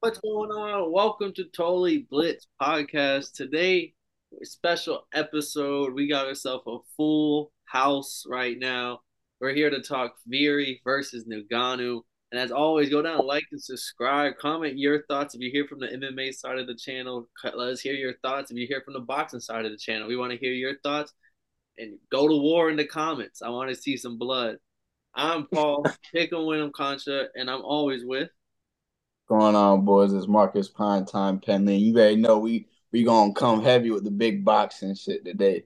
What's going on? Welcome to Totally Blitz podcast. Today, special episode. We got ourselves a full house right now. We're here to talk Fury versus Ngannou. And as always, go down, like and subscribe. Comment your thoughts if you hear from the MMA side of the channel. Let us hear your thoughts if you hear from the boxing side of the channel. We want to hear your thoughts. And go to war in the comments. I want to see some blood. I'm Paul, pick Pick'em Win'em Concha, and I'm always with going on, boys? It's Marcus Pine Time Penley. You already know we we gonna come heavy with the big boxing shit today.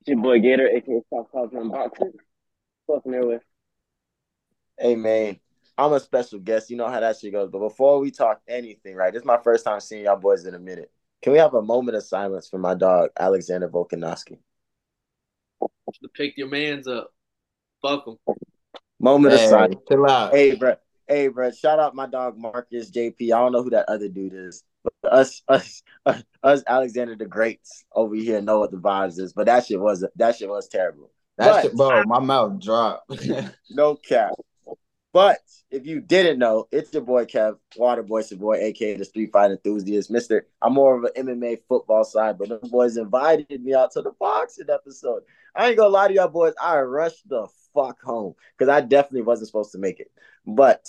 It's your boy Gator, aka Stop Talking Boxing. Welcome there with. Hey man, I'm a special guest. You know how that shit goes. But before we talk anything, right? This is my first time seeing y'all boys in a minute. Can we have a moment of silence for my dog Alexander Volkanovski? To pick your man's up. Fuck him. Moment hey, of silence. Chill out. Hey, bro. Hey, bro. Shout out my dog Marcus JP. I don't know who that other dude is. But us, us, us, Alexander the Greats over here know what the vibes is. But that shit was that shit was terrible. That shit, bro. My mouth dropped. no cap. But if you didn't know, it's your boy Kev, Water Boy, your boy, aka the Street Fight Enthusiast, Mister. I'm more of an MMA football side, but the boys invited me out to the boxing episode. I ain't gonna lie to y'all boys, I rushed the fuck home because I definitely wasn't supposed to make it, but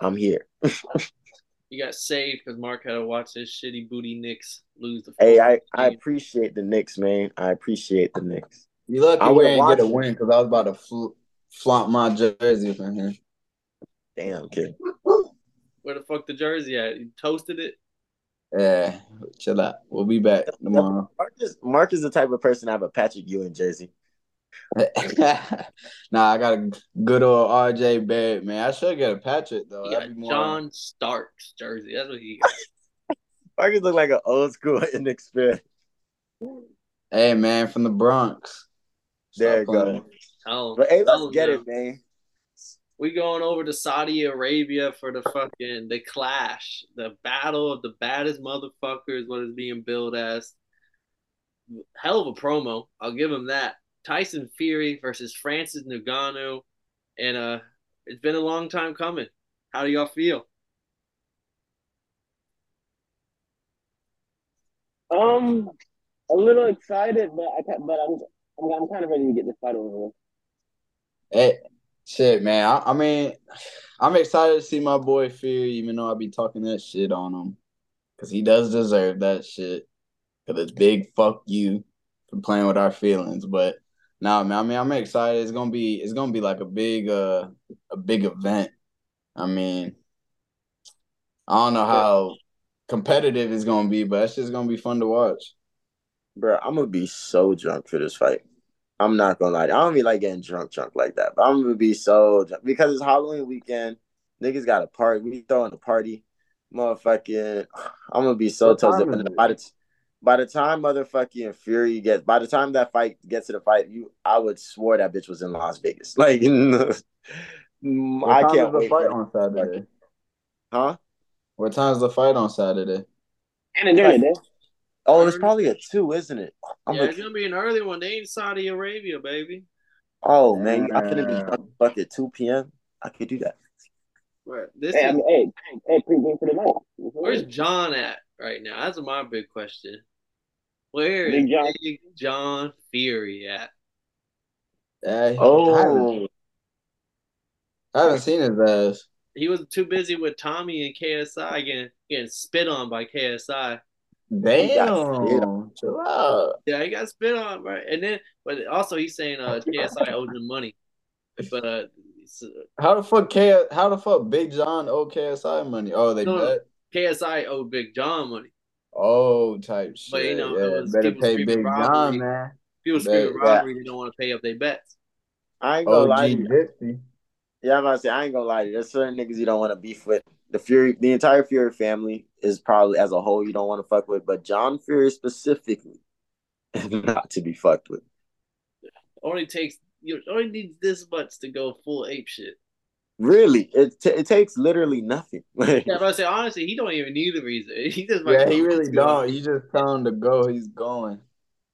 I'm here. you got saved because Mark had to watch this shitty booty Knicks lose the. Hey, I I appreciate the Knicks, man. I appreciate the Knicks. You lucky I we didn't get a win because I was about to fl- flaunt my jersey from here. Damn, kid. Where the fuck the jersey at? You toasted it? Yeah, chill out. We'll be back tomorrow. Mark is, Mark is the type of person to have a Patrick Ewing jersey. nah, I got a good old RJ Barrett, man. I should get a Patrick though. He got more... John Starks jersey. That's what he got. Marcus look like an old school inexperienced. Hey man, from the Bronx. There you go. Oh, but hey, let's get it, man we going over to Saudi Arabia for the fucking the clash, the battle of the baddest motherfuckers. What is being billed as hell of a promo. I'll give him that. Tyson Fury versus Francis Ngannou, and uh, it's been a long time coming. How do y'all feel? Um, a little excited, but I but I'm I'm, I'm kind of ready to get this fight over with. Hey, Shit, man. I, I, mean, I'm excited to see my boy Fury, even though I be talking that shit on him, because he does deserve that shit. Because it's big fuck you for playing with our feelings. But nah, man, I mean, I'm excited. It's gonna be, it's gonna be like a big, uh, a big event. I mean, I don't know how competitive it's gonna be, but it's just gonna be fun to watch. Bro, I'm gonna be so drunk for this fight. I'm not gonna lie. I don't be like getting drunk, drunk like that. But I'm gonna be so drunk because it's Halloween weekend. Niggas got a party. We throwing a party, motherfucking. I'm gonna be so toasted. By the, by the time motherfucking Fury gets, by the time that fight gets to the fight, you, I would swore that bitch was in Las Vegas. Like, I can't wait. Fight on Saturday, huh? What time's the fight on Saturday? And during the day. Oh, it's probably a two, isn't it? I'm yeah, it's gonna be an early one. They ain't Saudi Arabia, baby. Oh man, I couldn't be fuck at two p.m. I could do that. Right. This hey, is, I mean, hey, hey, pregame for the night. Where's John at right now? That's my big question. Where Big John, Big John Fury at? Uh, oh, I haven't, I haven't seen his ass. He was too busy with Tommy and KSI getting getting spit on by KSI. Damn, chill out. Yeah, he got spit on, right? And then, but also he's saying uh KSI owes him money. But uh, how the fuck K? How the fuck Big John owe KSI money? Oh, they no, bet. KSI owed Big John money. Oh, type shit. But you know, yeah, better pay Big robbery. John, man. People screaming robbery, yeah. they don't want to pay up their bets. I ain't gonna OG lie. To you. Yeah, I'm about to say I ain't gonna lie. To you. There's certain niggas you don't want to beef with the Fury, the entire Fury family is probably as a whole you don't want to fuck with, but John Fury specifically is not to be fucked with. Only takes you only needs this much to go full ape shit. Really, it t- it takes literally nothing. yeah, but I say honestly, he don't even need a reason. He just yeah, he really don't. He just telling to go. He's going.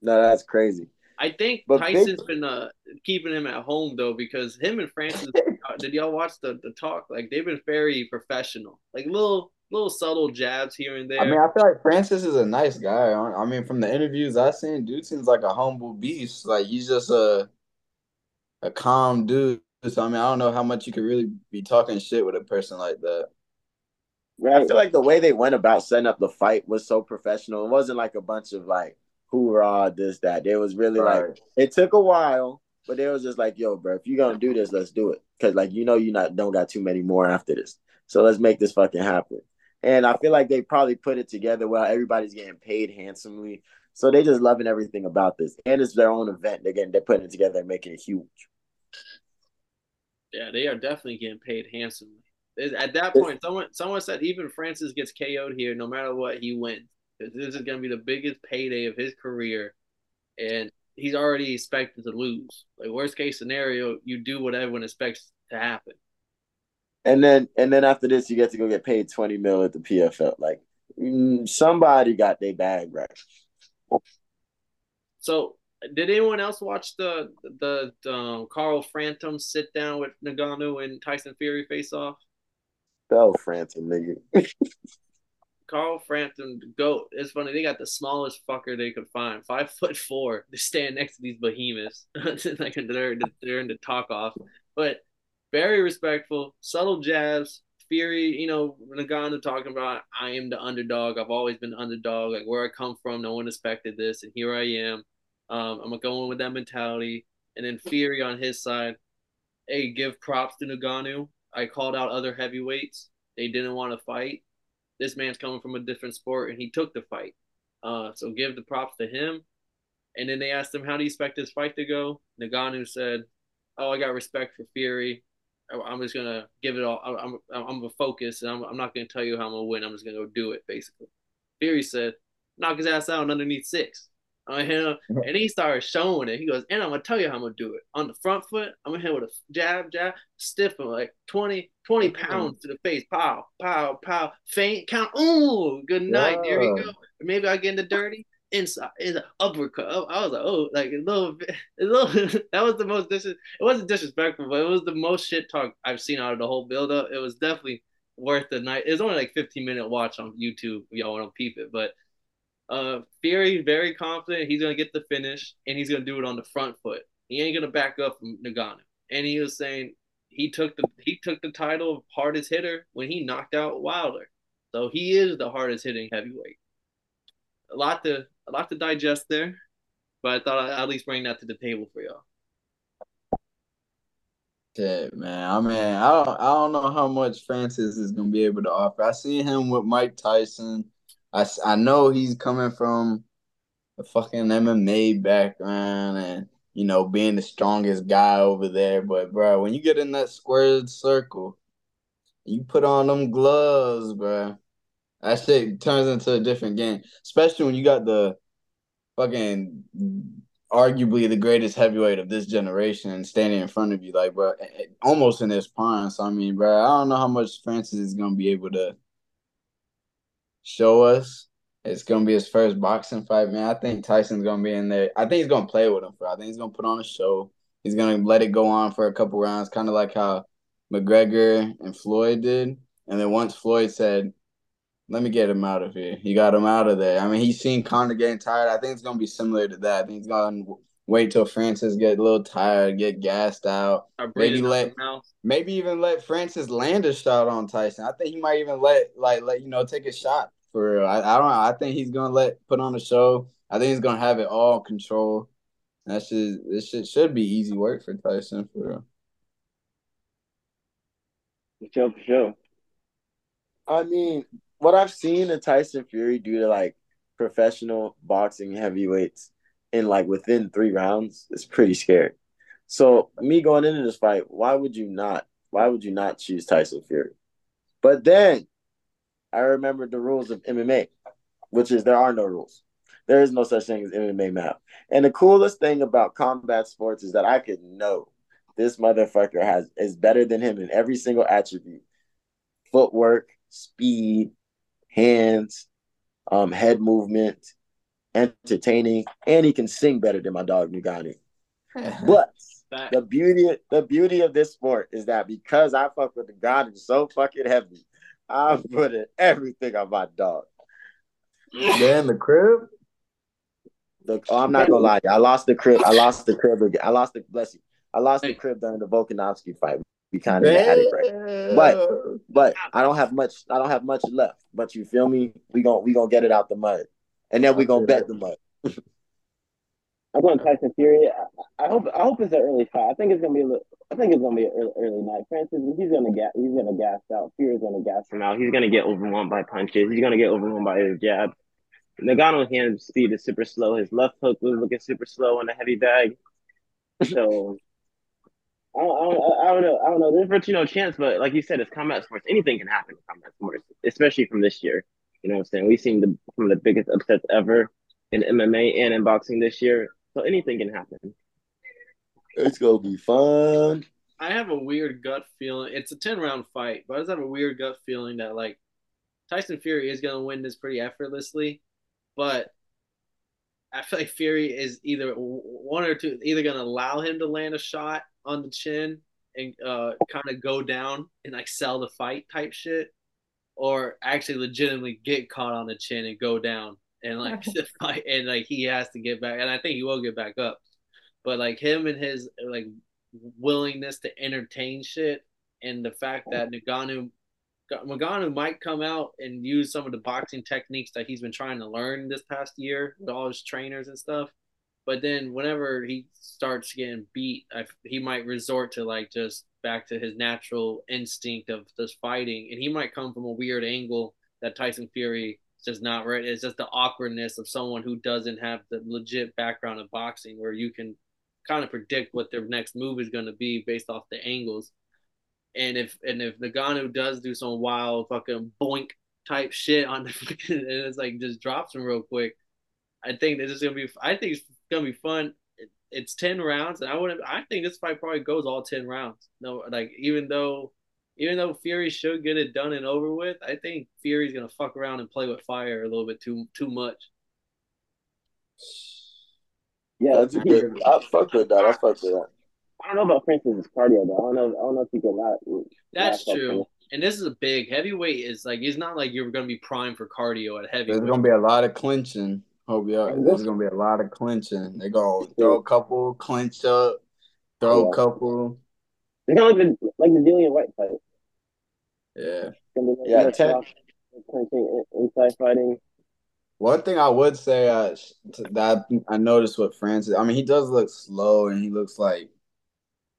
No, that's crazy. I think But Tyson's big- been uh, keeping him at home though because him and Francis. did y'all watch the the talk? Like they've been very professional, like little little subtle jabs here and there. I mean, I feel like Francis is a nice guy. I I mean, from the interviews I've seen, dude seems like a humble beast. Like he's just a a calm dude. So I mean, I don't know how much you could really be talking shit with a person like that. I feel like the way they went about setting up the fight was so professional. It wasn't like a bunch of like hoorah, this, that. It was really like it took a while, but they was just like, yo, bro, if you're gonna do this, let's do it. Cause like you know you not don't got too many more after this. So let's make this fucking happen. And I feel like they probably put it together well. Everybody's getting paid handsomely. So they just loving everything about this. And it's their own event. They're getting they're putting it together and making it huge. Yeah, they are definitely getting paid handsomely. At that point, someone someone said even Francis gets KO'd here, no matter what, he wins. This is going to be the biggest payday of his career, and he's already expected to lose. Like worst case scenario, you do what everyone expects to happen. And then and then after this, you get to go get paid 20 mil at the PFL. Like mm, somebody got their bag right. So, did anyone else watch the the, the um, Carl Frampton sit down with Ngannou and Tyson Fury face off? Bell Frampton, nigga. Carl Frampton goat. It's funny. They got the smallest fucker they could find, five foot four, to stand next to these behemoths. like they're they're in the talk off, but very respectful, subtle jabs. Fury, you know, Ngannou talking about I am the underdog. I've always been underdog. Like where I come from, no one expected this, and here I am. Um, I'm going with that mentality. And then Fury on his side, hey, give props to Ngannou. I called out other heavyweights. They didn't want to fight this man's coming from a different sport and he took the fight. Uh, so give the props to him. And then they asked him, How do you expect this fight to go? Ngannou said, Oh, I got respect for Fury. I'm just to give it all. I'm, I'm, I'm to focus and I'm, I'm not to tell you how I'm to win. I'm just to go do it, basically. Fury said, Knock his ass out underneath six. I him, and he started showing it. He goes, and I'm gonna tell you how I'm gonna do it. On the front foot, I'm gonna hit with a jab, jab, stiff him like 20, 20 pounds to the face. Pow, pow, pow. Faint count. Ooh, good night. There you go. Maybe I'll get into dirty. Inside is an uppercut. Oh, I was like, oh, like a little bit, a little. that was the most dis. It wasn't disrespectful, but it was the most shit talk I've seen out of the whole build up. It was definitely worth the night. It was only like 15 minute watch on YouTube. Y'all want to peep it, but uh, Fury very confident he's gonna get the finish and he's gonna do it on the front foot. He ain't gonna back up from Ngannou. And he was saying he took the he took the title of hardest hitter when he knocked out Wilder. So he is the hardest hitting heavyweight. A lot to a lot to digest there, but I thought I'd at least bring that to the table for y'all. Shit, man. I mean, I don't, I don't know how much Francis is gonna be able to offer. I see him with Mike Tyson. I, I know he's coming from a fucking MMA background and you know being the strongest guy over there. But bro, when you get in that squared circle, you put on them gloves, bro. That shit turns into a different game. Especially when you got the fucking arguably the greatest heavyweight of this generation standing in front of you, like bro, almost in his prime. So I mean, bro, I don't know how much Francis is gonna be able to show us. It's gonna be his first boxing fight, man. I think Tyson's gonna be in there. I think he's gonna play with him for. I think he's gonna put on a show. He's gonna let it go on for a couple rounds, kind of like how McGregor and Floyd did. And then once Floyd said, "Let me get him out of here," he got him out of there. I mean, he's seen Conor getting tired. I think it's gonna be similar to that. I think he's gonna wait till Francis get a little tired, get gassed out. Maybe let- Maybe even let Francis land a shot on Tyson. I think he might even let like let you know take a shot for real. I, I don't know. I think he's gonna let put on a show. I think he's gonna have it all control. That should this should should be easy work for Tyson for real. For sure, for sure. I mean, what I've seen the Tyson Fury do to like professional boxing heavyweights in like within three rounds is pretty scary. So me going into this fight, why would you not? Why would you not choose Tyson Fury? But then I remembered the rules of MMA, which is there are no rules. There is no such thing as MMA map. And the coolest thing about combat sports is that I could know this motherfucker has is better than him in every single attribute. Footwork, speed, hands, um, head movement, entertaining, and he can sing better than my dog Ngannou. But the beauty, the beauty of this sport is that because I fuck with the God is so fucking heavy, I put in everything on my dog. They're in the crib. Look, oh, I'm not gonna lie, I lost the crib. I lost the crib again. I lost the bless you. I lost the crib during the Volkanovski fight. We kind of had it right. But but I don't have much. I don't have much left. But you feel me? We gon' we gonna get it out the mud, and then we gonna bet the mud. I'm going Tyson Fury. I, I hope I hope it's an early fight. I think it's gonna be a little, I think it's gonna be an early, early night. Francis, he's gonna get he's gonna gas out. Fury's gonna gas him out. He's gonna get overwhelmed by punches. He's gonna get overwhelmed by his jab. Ngannou's hand speed is super slow. His left hook was looking super slow in the heavy bag. So I don't, I, don't, I don't know. I don't know. There's virtually no chance, but like you said, it's combat sports. Anything can happen in combat sports, especially from this year. You know what I'm saying? We've seen the some of the biggest upsets ever in MMA and in boxing this year. So anything can happen. It's gonna be fun. I have a weird gut feeling. It's a 10 round fight, but I just have a weird gut feeling that like Tyson Fury is going to win this pretty effortlessly. But I feel like Fury is either one or two, either going to allow him to land a shot on the chin and uh, kind of go down and like sell the fight type shit, or actually legitimately get caught on the chin and go down and like fight and like he has to get back, and I think he will get back up. But like him and his like willingness to entertain shit, and the fact that Ngannou Ngannou might come out and use some of the boxing techniques that he's been trying to learn this past year with all his trainers and stuff. But then whenever he starts getting beat, I, he might resort to like just back to his natural instinct of just fighting, and he might come from a weird angle that Tyson Fury is just not right. It's just the awkwardness of someone who doesn't have the legit background of boxing, where you can kind of predict what their next move is going to be based off the angles. And if and if Ngannou does do some wild fucking boink type shit on the and it's like just drops him real quick, I think this is gonna be. I think it's gonna be fun. It, it's ten rounds, and I wouldn't. I think this fight probably goes all ten rounds. No, like even though. Even though Fury should get it done and over with, I think Fury's gonna fuck around and play with fire a little bit too too much. Yeah, That's good. I fuck with that. I fuck with that. I don't know about Francis's cardio though. I don't know. I don't know if he can last. That's last true. for- And this is a big heavyweight. Is like it's not like you're gonna be primed for cardio at heavyweight. There's gonna be a lot of clinching. Hope y'all. And There's this- gonna be a lot of clinching. They gonna throw a couple, clinch up, throw Yeah. a couple. It's kind of like the like the Dillian Whyte fight. Yeah. It's gonna like Yeah, ten- clinching, inside fighting. One thing I would say uh, that I noticed with Francis, I mean, he does look slow and he looks like,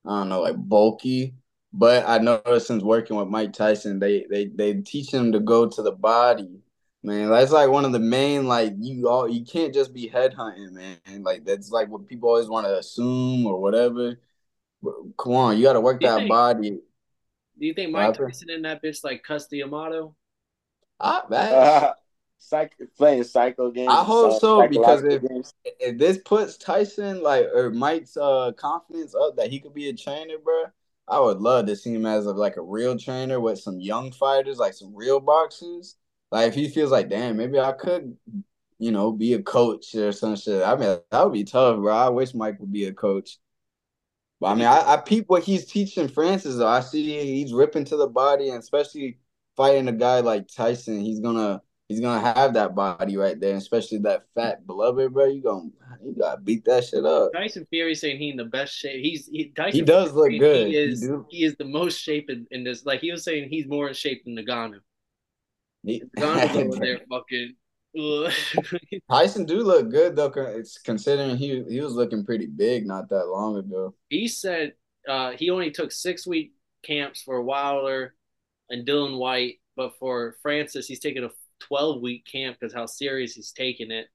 I don't know, like bulky. But I noticed since working with Mike Tyson, they they they teach him to go to the body. Man, that's like one of the main like you all you can't just be headhunting, man. Like that's like what people always want to assume or whatever. But come on, you got to work that think- body. Do you think Mike? Tyson and that bitch like Cus D'Amato? Ah, man. Uh, psych, playing psycho games. I hope uh, so, because if- games. if this puts Tyson like or Mike's uh confidence up that he could be a trainer, bro, I would love to see him as a, like a real trainer with some young fighters, like some real boxers. Like if he feels like, damn, maybe I could, you know, be a coach or some shit. I mean, that would be tough, bro. I wish Mike would be a coach. But I mean, I, I peep what he's teaching Francis. Though I see he's ripping to the body, and especially fighting a guy like Tyson, he's gonna he's gonna have that body right there, especially that fat beloved, bro. You gonna you gotta beat that shit up. Tyson Fury saying he in the best shape. He's he, Tyson He does look good. He He is do. he is the most shape in, in this. Like he was saying, he's more in shape than Ngannou. Ngannou's over there fucking. Tyson do look good though. It's considering he he was looking pretty big not that long ago. he said uh, he only took six week camps for Wilder and Dillian Whyte, but for Francis, he's taking a twelve week camp because how serious he's taking it.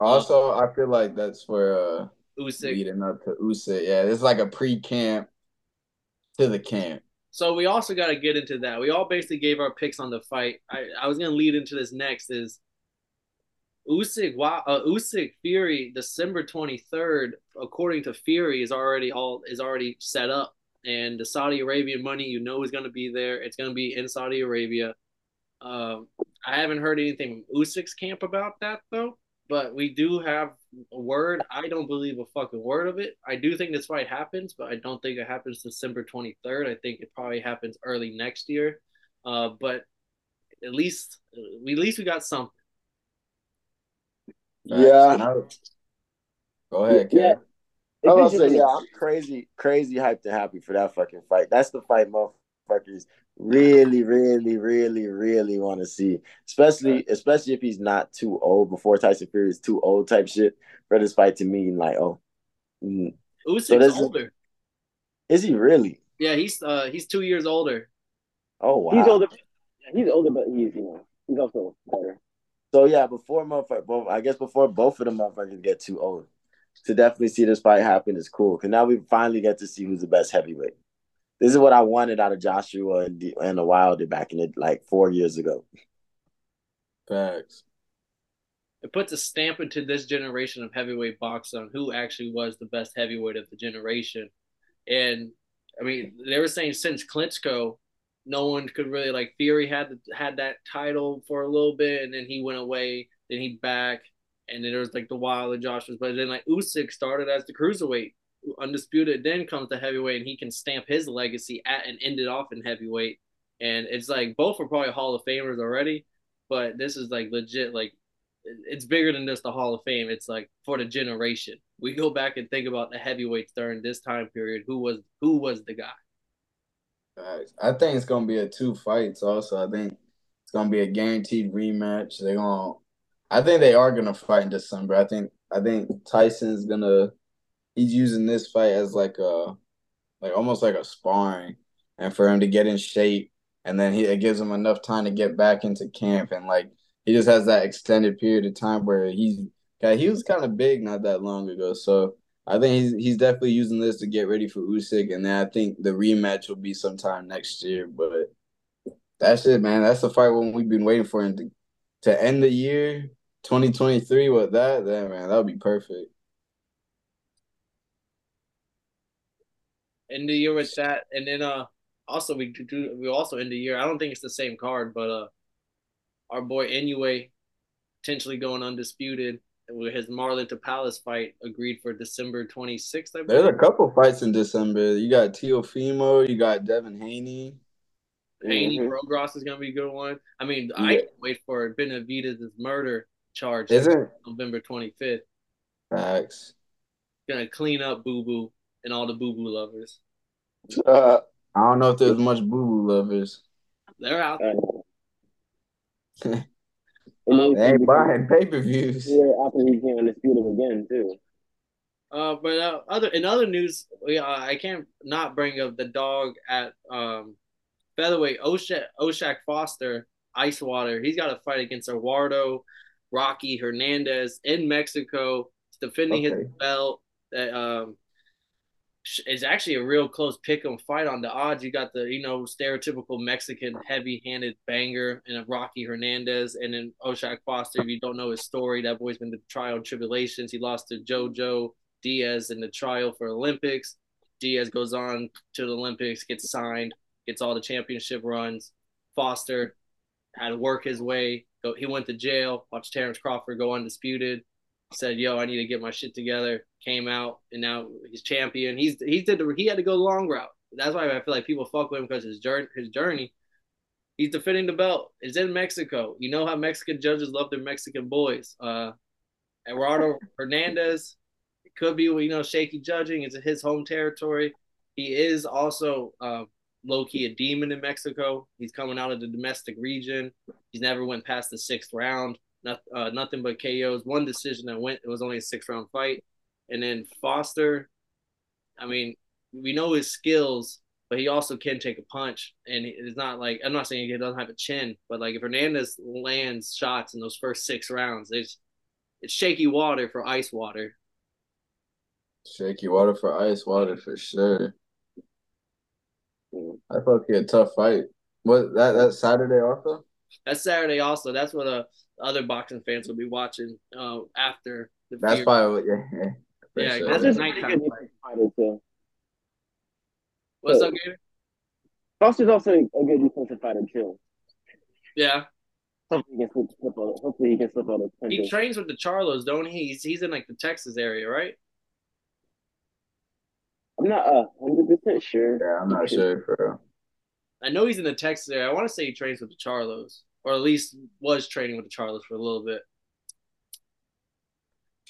Also, I feel like that's for uh Usyk. leading up to Usyk. Yeah, it's like a pre-camp to the camp. So we also got to get into that. We all basically gave our picks on the fight. I, I was gonna lead into this next is Usyk. Wow, uh, Usyk Fury December twenty third, according to Fury, is already all is already set up, and the Saudi Arabian money you know is gonna be there. It's gonna be in Saudi Arabia. Um, I haven't heard anything from Usyk's camp about that though. But we do have a word. I don't believe a fucking word of it. I do think this fight happens, but I don't think it happens December 23rd. I think it probably happens early next year. Uh, but at least, we at least we got something. Yeah. Go ahead, Yeah. I was gonna say, yeah, I'm crazy, crazy hyped and happy for that fucking fight. That's the fight motherfuckers really, really, really, really want to see. Especially, especially if he's not too old before Tyson Fury is too old type shit for this fight to mean like, oh, mm, Usyk's So this is- older. is he really? Yeah, he's uh he's two years older. Oh wow. He's older. He's older, but he's you know he's also better. So yeah, before motherfucker, both, I guess before both of them motherfuckers get too old, to definitely see this fight happen is cool. Cause now we finally get to see who's the best heavyweight. This is what I wanted out of Joshua and the, and the Wilder back in it like four years ago. Facts. It puts a stamp into this generation of heavyweight boxing on who actually was the best heavyweight of the generation. And I mean, they were saying since Klitschko, no one could really like Fury had the, had that title for a little bit, and then he went away, then he back, and then there was like the Wilder Joshua's, but then like Usyk started as the cruiserweight, undisputed. Then comes the heavyweight, and he can stamp his legacy at and end it off in heavyweight. And it's like both are probably Hall of Famers already, but this is like legit like it's bigger than just the Hall of Fame. It's like for the generation. We go back and think about the heavyweights during this time period. Who was who was the guy? I think it's gonna be a two fights. Also, I think it's gonna be a guaranteed rematch. They're gonna. I think they are gonna fight in December. I think. I think Tyson's gonna. He's using this fight as like a, like almost like a sparring, and for him to get in shape, and then he it gives him enough time to get back into camp, and like he just has that extended period of time where he's. Yeah, he was kind of big not that long ago, so I think he's he's definitely using this to get ready for Usyk, and then I think the rematch will be sometime next year. But that's it, man. That's the fight when we've been waiting for him to to end the year 2023 with that. Then man, that would be perfect. End the year with that, and then uh also we do we also end the year. I don't think it's the same card, but uh our boy Inoue potentially going undisputed with his Marlon Tapales fight agreed for December 26th. I believe. There's a couple fights in December. You got Teofimo, you got Devin Haney. Haney Mhm. Prograis is gonna be a good one. I mean, I Mm-hmm. Can't wait for Benavidez' murder charge Isn't November 25th. facts? Gonna clean up Boo Boo and all the Boo Boo lovers. Uh, I don't know if there's much boo boo lovers. They're out. Uh, they and then we ain't buying pay per views. Yeah, after he came undisputed again too. Uh, but uh, other in other news, we, uh, I can't not bring up the dog at um, featherweight Oshak, Oshak Foster Ice Water. He's got a fight against Eduardo Rocky Hernandez in Mexico. Defending Okay. his belt. That um, sh- is actually a real close pick 'em fight on the odds. You got the you know stereotypical Mexican heavy handed banger and a Rocky Hernandez, and then Oshak Foster. If you don't know his story, that boy's been to trial and tribulations. He lost to JoJo Diaz in the trial for Olympics. Diaz goes on to the Olympics, gets signed, gets all the championship runs. Foster had to work his way. Go, he went to jail. Watched Terrence Crawford go undisputed. Said, "Yo, I need to get my shit together." Came out, and now he's champion. He's he did the, he had to go the long route. That's why I feel like people fuck with him because his journey his journey. He's defending the belt. It's in Mexico. You know how Mexican judges love their Mexican boys. Uh, Eduardo Hernandez it could be you know shaky judging. It's his home territory. He is also uh, low key a demon in Mexico. He's coming out of the domestic region. He's never went past the sixth round. Not, uh, nothing but KOs. One decision that went. It was only a six round fight. And then Foster, I mean, we know his skills, but he also can take a punch. And it's not like I'm not saying he doesn't have a chin, but like if Hernandez lands shots in those first six rounds, it's it's shaky water for ice water. Shaky water for ice water for sure. I thought be a tough fight. What that that Saturday also? That's Saturday also. That's what uh, other boxing fans will be watching uh, after the That's Fury. probably yeah. yeah, sure. that's Foster's a a nighttime good fight. fighter too. What's up, Gator? Foster's also a good defensive fighter too. Yeah. Hopefully he can slip, slip all, hopefully he can slip all those He trains with the Charlos, don't he? He's, he's in like the Texas area, right? I'm not a hundred percent sure. Yeah, I'm not sure, bro. I know he's in the Texas area. I want to say he trains with the Charlos, or at least was training with the Charlos for a little bit.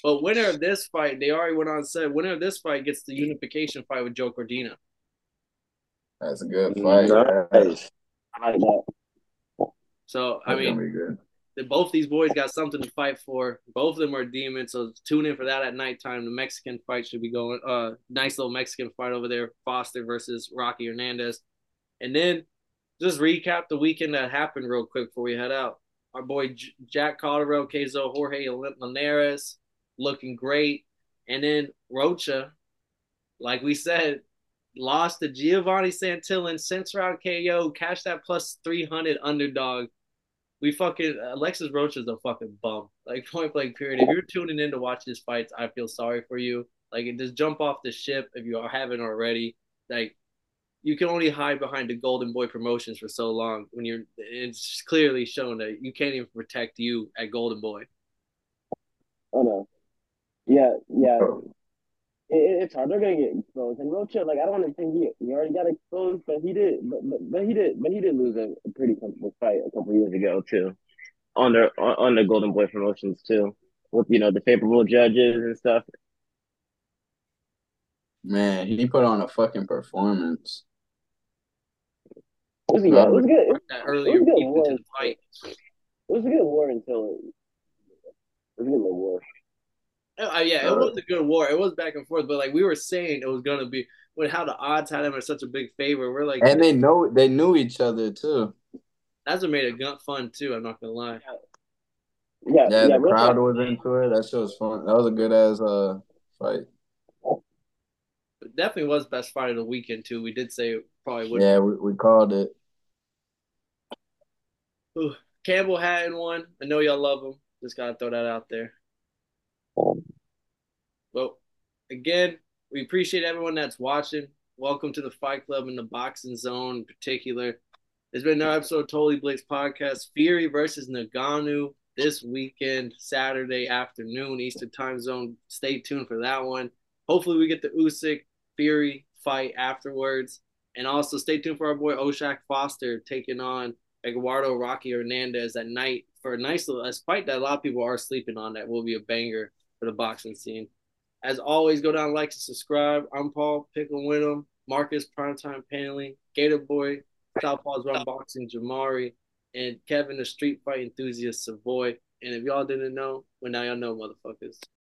But winner of this fight, they already went on and said winner of this fight gets the unification fight with Joe Cordina. That's a good fight. Nice. I like that. So I That's mean, gonna be good. that both these boys got something to fight for. Both of them are demons, so tune in for that at nighttime. The Mexican fight should be going. Uh, nice little Mexican fight over there. Foster versus Rocky Hernandez, and then just recap the weekend that happened real quick before we head out. Our boy J- Jack Catterall, Kezo, Jorge Linares, looking great, and then Rocha, like we said, lost to Giovanni Santillan, since round KO, cash that plus three hundred underdog we fucking Alexis Rocha is a fucking bum. Like point blank period. If you're tuning in to watch these fights, I feel sorry for you. Like just jump off the ship if you haven't already. Like you can only hide behind the Golden Boy Promotions for so long when you're. It's clearly shown that you can't even protect you at Golden Boy. Oh no. Yeah, yeah. Oh. It, it- it's hard. They're gonna get exposed. And Rocha, like I don't want to think he he already got exposed, but he did. But but, but he did. But he did lose a, a pretty comfortable fight a couple years ago too, on the on, on the Golden Boy promotions too, with you know the favorable judges and stuff. Man, he put on a fucking performance. It was, yeah, it was good. It, That earlier It was good piece into the fight. it was a good war until it, it was a good war. Uh, yeah, it was a good war. It was back and forth, but like we were saying, it was gonna be with how the odds had them as such a big favor. We're like, And they know they knew each other too. that's what made it gun fun too. I'm not gonna lie. Yeah, Yeah, yeah. the crowd was into it. That shit was fun. That was a good ass uh fight. But definitely was best fight of the weekend too. We did say it probably would. Yeah, we, we called it. Ooh, Campbell Hatton won. I know y'all love him. Just gotta throw that out there. Well, again, we appreciate everyone that's watching. Welcome to the Fight Club and the Boxing Zone in particular. There's been another episode of Totally Blitz podcast. Fury versus Ngannou this weekend, Saturday afternoon, Eastern Time Zone. Stay tuned for that one. Hopefully, we get the Usyk Fury fight afterwards, and also stay tuned for our boy Oshak Foster taking on Eduardo Rocky Hernandez at night for a nice little fight that a lot of people are sleeping on. That will be a banger for the boxing scene. As always, go down, like, and subscribe. I'm Paul Pickle Winham, Marcus Primetime Paneling, Gator Boy, Southpaws Run Boxing, Jamari, and Kevin, the street fight enthusiast Savoy. And if y'all didn't know, well, now y'all know, motherfuckers.